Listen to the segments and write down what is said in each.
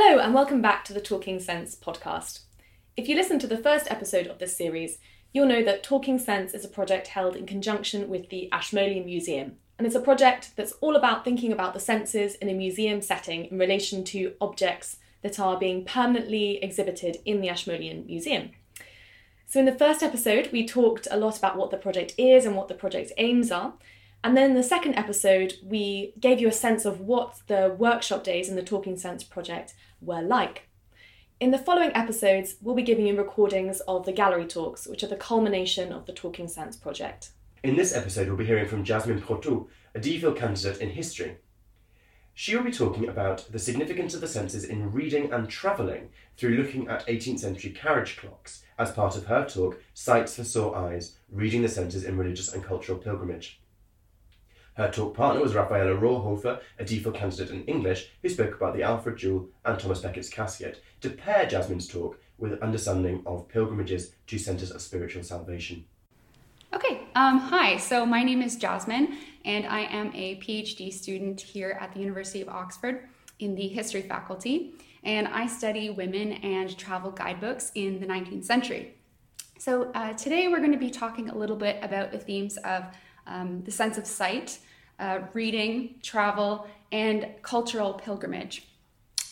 Hello, and welcome back to the Talking Sense podcast. If you listen to the first episode of this series, you'll know that Talking Sense is a project held in conjunction with the Ashmolean Museum. And it's a project that's all about thinking about the senses in a museum setting in relation to objects that are being permanently exhibited in the Ashmolean Museum. So, in the first episode, we talked a lot about what the project is and what the project's aims are. And then in the second episode, we gave you a sense of what the workshop days in the Talking Sense project were like. In the following episodes, we'll be giving you recordings of the gallery talks, which are the culmination of the Talking Sense project. In this episode, we'll be hearing from Jasmine Protou, a DPhil candidate in history. She will be talking about the significance of the senses in reading and travelling through looking at 18th century carriage clocks as part of her talk, Sights for Sore Eyes Reading the Senses in Religious and Cultural Pilgrimage. Her talk partner was Raffaella Rohrhofer, a DPhil candidate in English, who spoke about the Alfred Jewel and Thomas Becket's casket, to pair Jasmine's talk with understanding of pilgrimages to centres of spiritual salvation. Okay, um, hi, so my name is Jasmine, and I am a PhD student here at the University of Oxford in the history faculty, and I study women and travel guidebooks in the 19th century. So uh, today we're going to be talking a little bit about the themes of um, the sense of sight, uh, reading, travel, and cultural pilgrimage.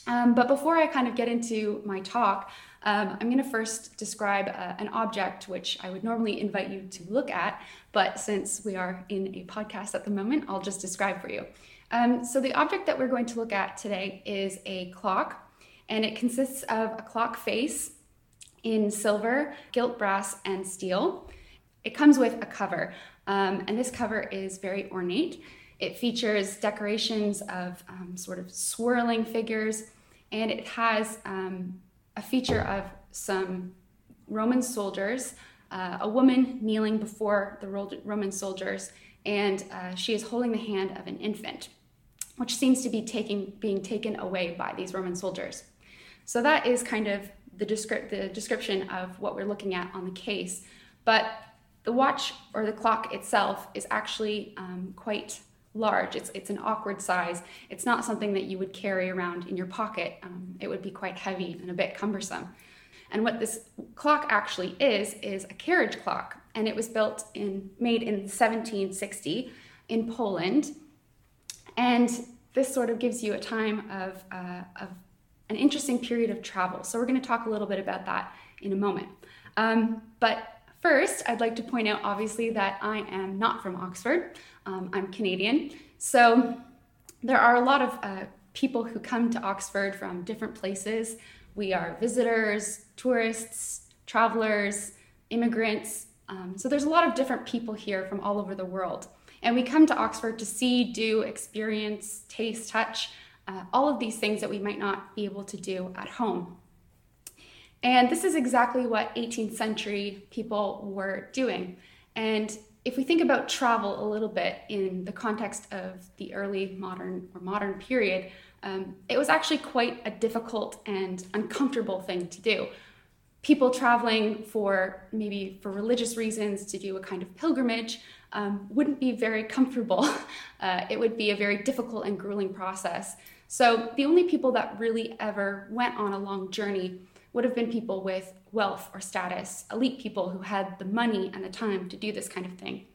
Um, but before I kind of get into my talk, um, I'm going to first describe uh, an object which I would normally invite you to look at, but since we are in a podcast at the moment, I'll just describe for you. Um, so, the object that we're going to look at today is a clock, and it consists of a clock face in silver, gilt brass, and steel. It comes with a cover. Um, and this cover is very ornate. It features decorations of um, sort of swirling figures, and it has um, a feature of some Roman soldiers, uh, a woman kneeling before the Roman soldiers, and uh, she is holding the hand of an infant, which seems to be taking, being taken away by these Roman soldiers. So that is kind of the, descri- the description of what we're looking at on the case. But the watch or the clock itself is actually um, quite large. It's, it's an awkward size. It's not something that you would carry around in your pocket. Um, it would be quite heavy and a bit cumbersome. And what this clock actually is, is a carriage clock. And it was built in, made in 1760 in Poland. And this sort of gives you a time of, uh, of an interesting period of travel. So we're going to talk a little bit about that in a moment. Um, but First, I'd like to point out obviously that I am not from Oxford, um, I'm Canadian. So there are a lot of uh, people who come to Oxford from different places. We are visitors, tourists, travelers, immigrants. Um, so there's a lot of different people here from all over the world. And we come to Oxford to see, do, experience, taste, touch, uh, all of these things that we might not be able to do at home. And this is exactly what 18th century people were doing. And if we think about travel a little bit in the context of the early modern or modern period, um, it was actually quite a difficult and uncomfortable thing to do. People traveling for maybe for religious reasons to do a kind of pilgrimage um, wouldn't be very comfortable. Uh, it would be a very difficult and grueling process. So the only people that really ever went on a long journey would have been people with wealth or status, elite people who had the money and the time to do this kind of thing.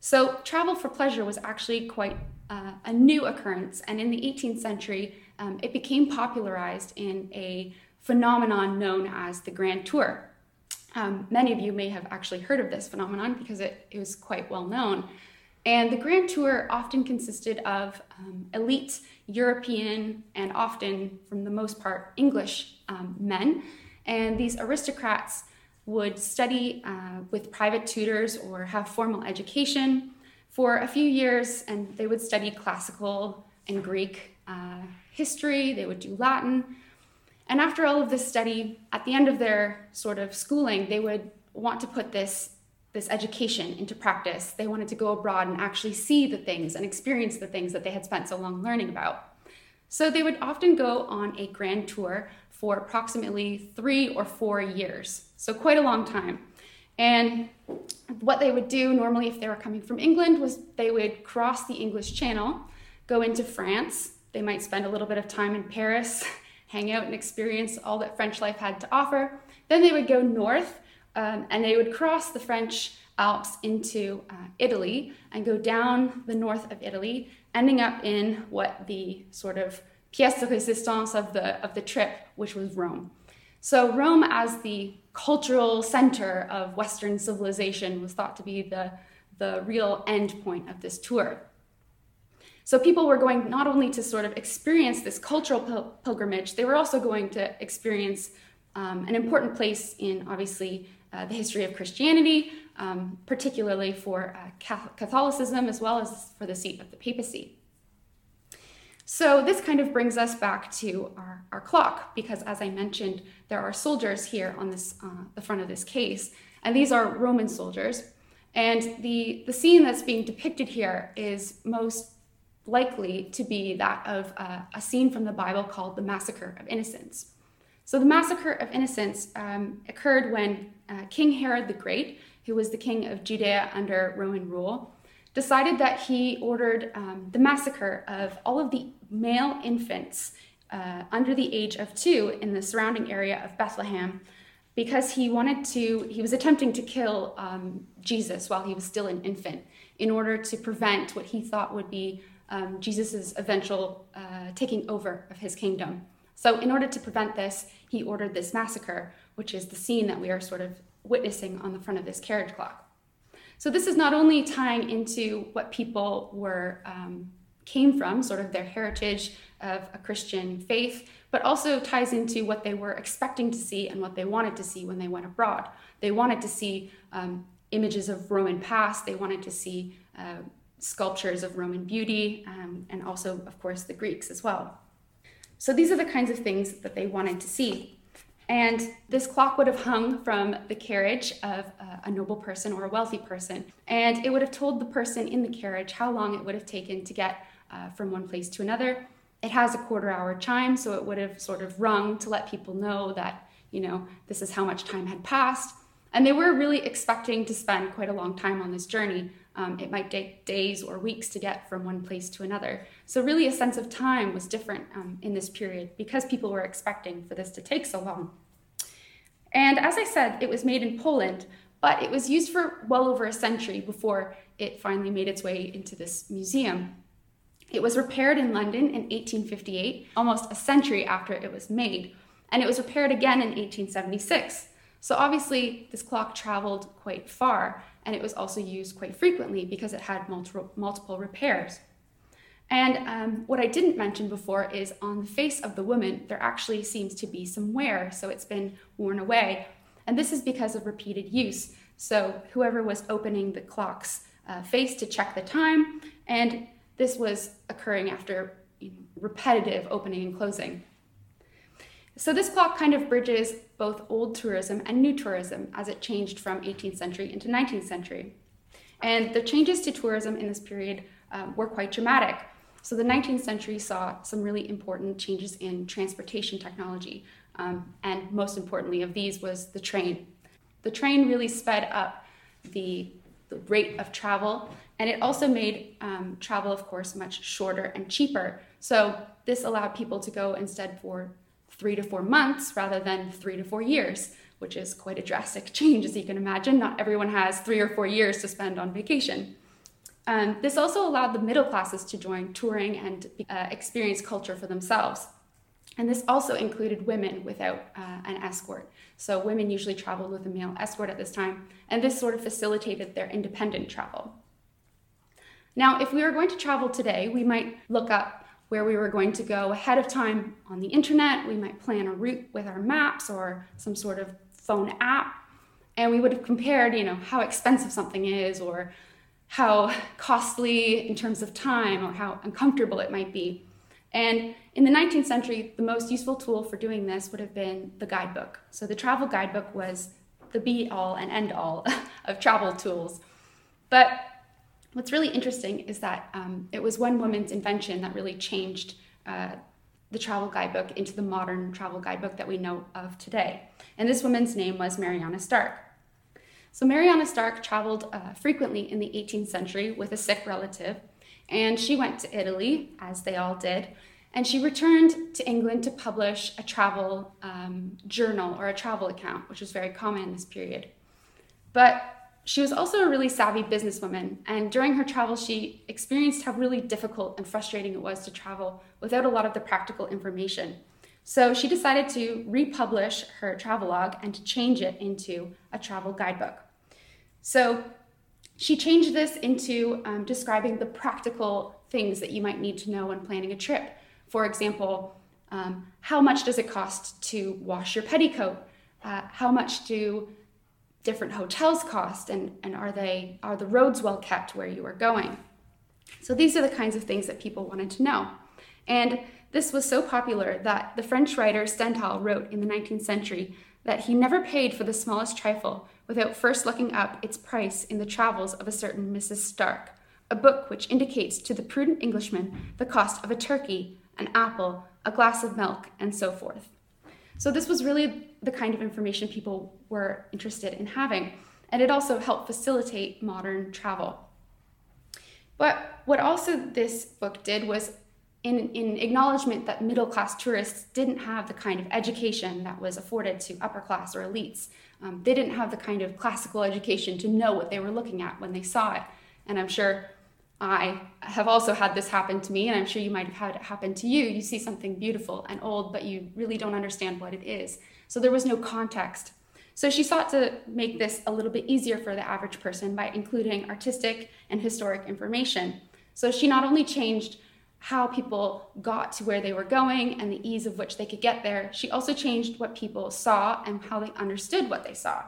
So, travel for pleasure was actually quite uh, a new occurrence, and in the 18th century, um, it became popularized in a phenomenon known as the Grand Tour. Um, many of you may have actually heard of this phenomenon because it, it was quite well known. And the Grand Tour often consisted of um, elite European and often, from the most part, English um, men. And these aristocrats would study uh, with private tutors or have formal education for a few years, and they would study classical and Greek uh, history, they would do Latin. And after all of this study, at the end of their sort of schooling, they would want to put this this education into practice. They wanted to go abroad and actually see the things and experience the things that they had spent so long learning about. So they would often go on a grand tour for approximately three or four years, so quite a long time. And what they would do normally, if they were coming from England, was they would cross the English Channel, go into France. They might spend a little bit of time in Paris hang out and experience all that French life had to offer. Then they would go north um, and they would cross the French Alps into uh, Italy and go down the north of Italy, ending up in what the sort of pièce de résistance of the, of the trip, which was Rome. So, Rome, as the cultural center of Western civilization, was thought to be the, the real end point of this tour. So, people were going not only to sort of experience this cultural pil- pilgrimage, they were also going to experience um, an important place in obviously uh, the history of Christianity, um, particularly for uh, Catholicism as well as for the seat of the papacy. So this kind of brings us back to our, our clock, because as I mentioned, there are soldiers here on this, uh, the front of this case, and these are Roman soldiers. And the, the scene that's being depicted here is most likely to be that of uh, a scene from the Bible called the Massacre of Innocents. So the Massacre of Innocents um, occurred when uh, King Herod the Great, who was the king of Judea under Roman rule, decided that he ordered um, the massacre of all of the male infants uh, under the age of two in the surrounding area of Bethlehem because he wanted to, he was attempting to kill um, Jesus while he was still an infant in order to prevent what he thought would be um, Jesus' eventual uh, taking over of his kingdom. So, in order to prevent this, he ordered this massacre, which is the scene that we are sort of witnessing on the front of this carriage clock. So, this is not only tying into what people were um, came from, sort of their heritage of a Christian faith, but also ties into what they were expecting to see and what they wanted to see when they went abroad. They wanted to see um, images of Roman past, they wanted to see uh, sculptures of Roman beauty, um, and also, of course, the Greeks as well. So these are the kinds of things that they wanted to see. And this clock would have hung from the carriage of a noble person or a wealthy person. And it would have told the person in the carriage how long it would have taken to get uh, from one place to another. It has a quarter hour chime, so it would have sort of rung to let people know that, you know, this is how much time had passed. And they were really expecting to spend quite a long time on this journey. Um, it might take days or weeks to get from one place to another. So, really, a sense of time was different um, in this period because people were expecting for this to take so long. And as I said, it was made in Poland, but it was used for well over a century before it finally made its way into this museum. It was repaired in London in 1858, almost a century after it was made, and it was repaired again in 1876. So obviously, this clock traveled quite far, and it was also used quite frequently because it had multiple, multiple repairs. And um, what I didn't mention before is on the face of the woman, there actually seems to be some wear, so it's been worn away. And this is because of repeated use. So whoever was opening the clock's uh, face to check the time, and this was occurring after repetitive opening and closing. So this clock kind of bridges both old tourism and new tourism as it changed from 18th century into 19th century. And the changes to tourism in this period um, were quite dramatic. So the 19th century saw some really important changes in transportation technology. Um, and most importantly of these was the train. The train really sped up the, the rate of travel and it also made um, travel, of course, much shorter and cheaper. So this allowed people to go instead for three to four months rather than three to four years, which is quite a drastic change, as you can imagine. Not everyone has three or four years to spend on vacation. Um, this also allowed the middle classes to join touring and uh, experience culture for themselves. And this also included women without uh, an escort. So women usually traveled with a male escort at this time, and this sort of facilitated their independent travel. Now, if we were going to travel today, we might look up where we were going to go ahead of time on the internet. We might plan a route with our maps or some sort of phone app. And we would have compared, you know, how expensive something is or how costly in terms of time or how uncomfortable it might be. And in the 19th century, the most useful tool for doing this would have been the guidebook. So the travel guidebook was the be all and end all of travel tools. But what's really interesting is that um, it was one woman's invention that really changed uh, the travel guidebook into the modern travel guidebook that we know of today. And this woman's name was Mariana Starke. So Mariana Starke traveled uh, frequently in the 18th century with a sick relative, and she went to Italy, as they all did, And she returned to England to publish a travel um, journal or a travel account, which was very common in this period. But she was also a really savvy businesswoman, and during her travels, she experienced how really difficult and frustrating it was to travel without a lot of the practical information. So she decided to republish her travelogue and to change it into a travel guidebook. So she changed this into um, describing the practical things that you might need to know when planning a trip. For example, um, how much does it cost to wash your petticoat? Uh, how much do different hotels cost and, and are they are the roads well kept where you are going? So these are the kinds of things that people wanted to know. And this was so popular that the french writer stendhal wrote in the 19th century that he never paid for the smallest trifle without first looking up its price in the travels of a certain mrs starke a book which indicates to the prudent englishman the cost of a turkey an apple a glass of milk and so forth so this was really the kind of information people were interested in having, and it also helped facilitate modern travel. But what also this book did was in, in acknowledgement that middle class tourists didn't have the kind of education that was afforded to upper class or elites. Um, they didn't have the kind of classical education to know what they were looking at when they saw it. And I'm sure I have also had this happen to me, and I'm sure you might have had it happen to you. You see something beautiful and old, but you really don't understand what it is. So there was no context. So she sought to make this a little bit easier for the average person by including artistic and historic information. So she not only changed how people got to where they were going and the ease of which they could get there, she also changed what people saw and how they understood what they saw.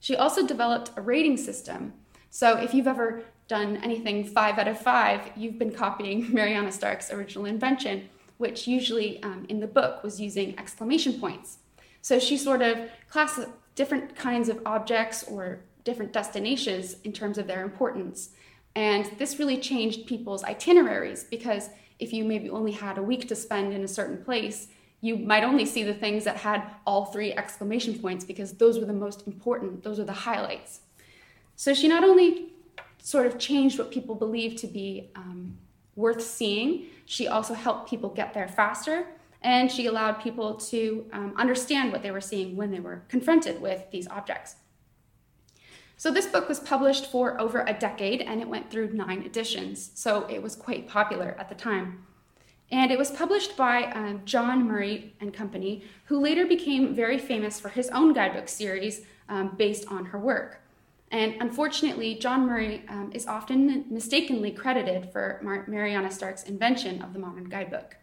She also developed a rating system. So if you've ever done anything five out of five, you've been copying Mariana Starke's original invention, which usually um, in the book was using exclamation points. So she sort of class different kinds of objects or different destinations in terms of their importance. And this really changed people's itineraries because if you maybe only had a week to spend in a certain place, you might only see the things that had all three exclamation points because those were the most important, those are the highlights. So she not only sort of changed what people believed to be um, worth seeing. She also helped people get there faster, and she allowed people to um, understand what they were seeing when they were confronted with these objects. So, this book was published for over a decade and it went through nine editions, so it was quite popular at the time. And it was published by uh, John Murray and Company, who later became very famous for his own guidebook series um, based on her work. And unfortunately, John Murray um, is often mistakenly credited for Mar- Mariana Starke's invention of the modern guidebook.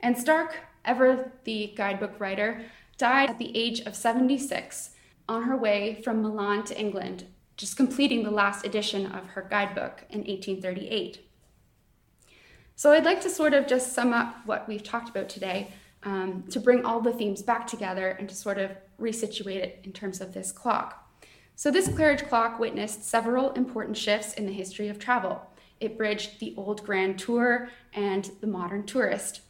And Starke, ever the guidebook writer, died at the age of 76 on her way from Milan to England, just completing the last edition of her guidebook in 1838. So I'd like to sort of just sum up what we've talked about today um, to bring all the themes back together and to sort of resituate it in terms of this clock. So, this carriage clock witnessed several important shifts in the history of travel. It bridged the old grand tour and the modern tourist.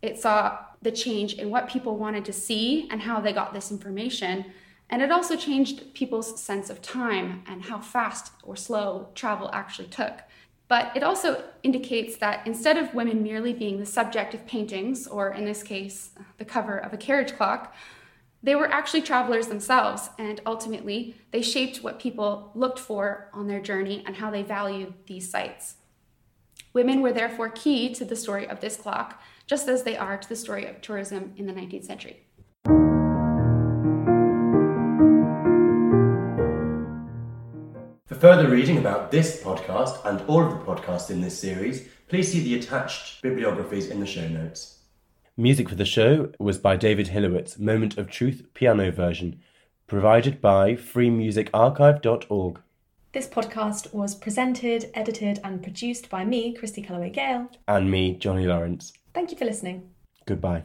It saw the change in what people wanted to see and how they got this information. And it also changed people's sense of time and how fast or slow travel actually took. But it also indicates that instead of women merely being the subject of paintings, or in this case, the cover of a carriage clock, they were actually travelers themselves, and ultimately, they shaped what people looked for on their journey and how they valued these sites. Women were therefore key to the story of this clock, just as they are to the story of tourism in the 19th century. For further reading about this podcast and all of the podcasts in this series, please see the attached bibliographies in the show notes. Music for the show was by David Hilowitz, Moment of Truth piano version, provided by freemusicarchive.org. This podcast was presented, edited, and produced by me, Christy Calloway Gale. And me, Johnny Lawrence. Thank you for listening. Goodbye.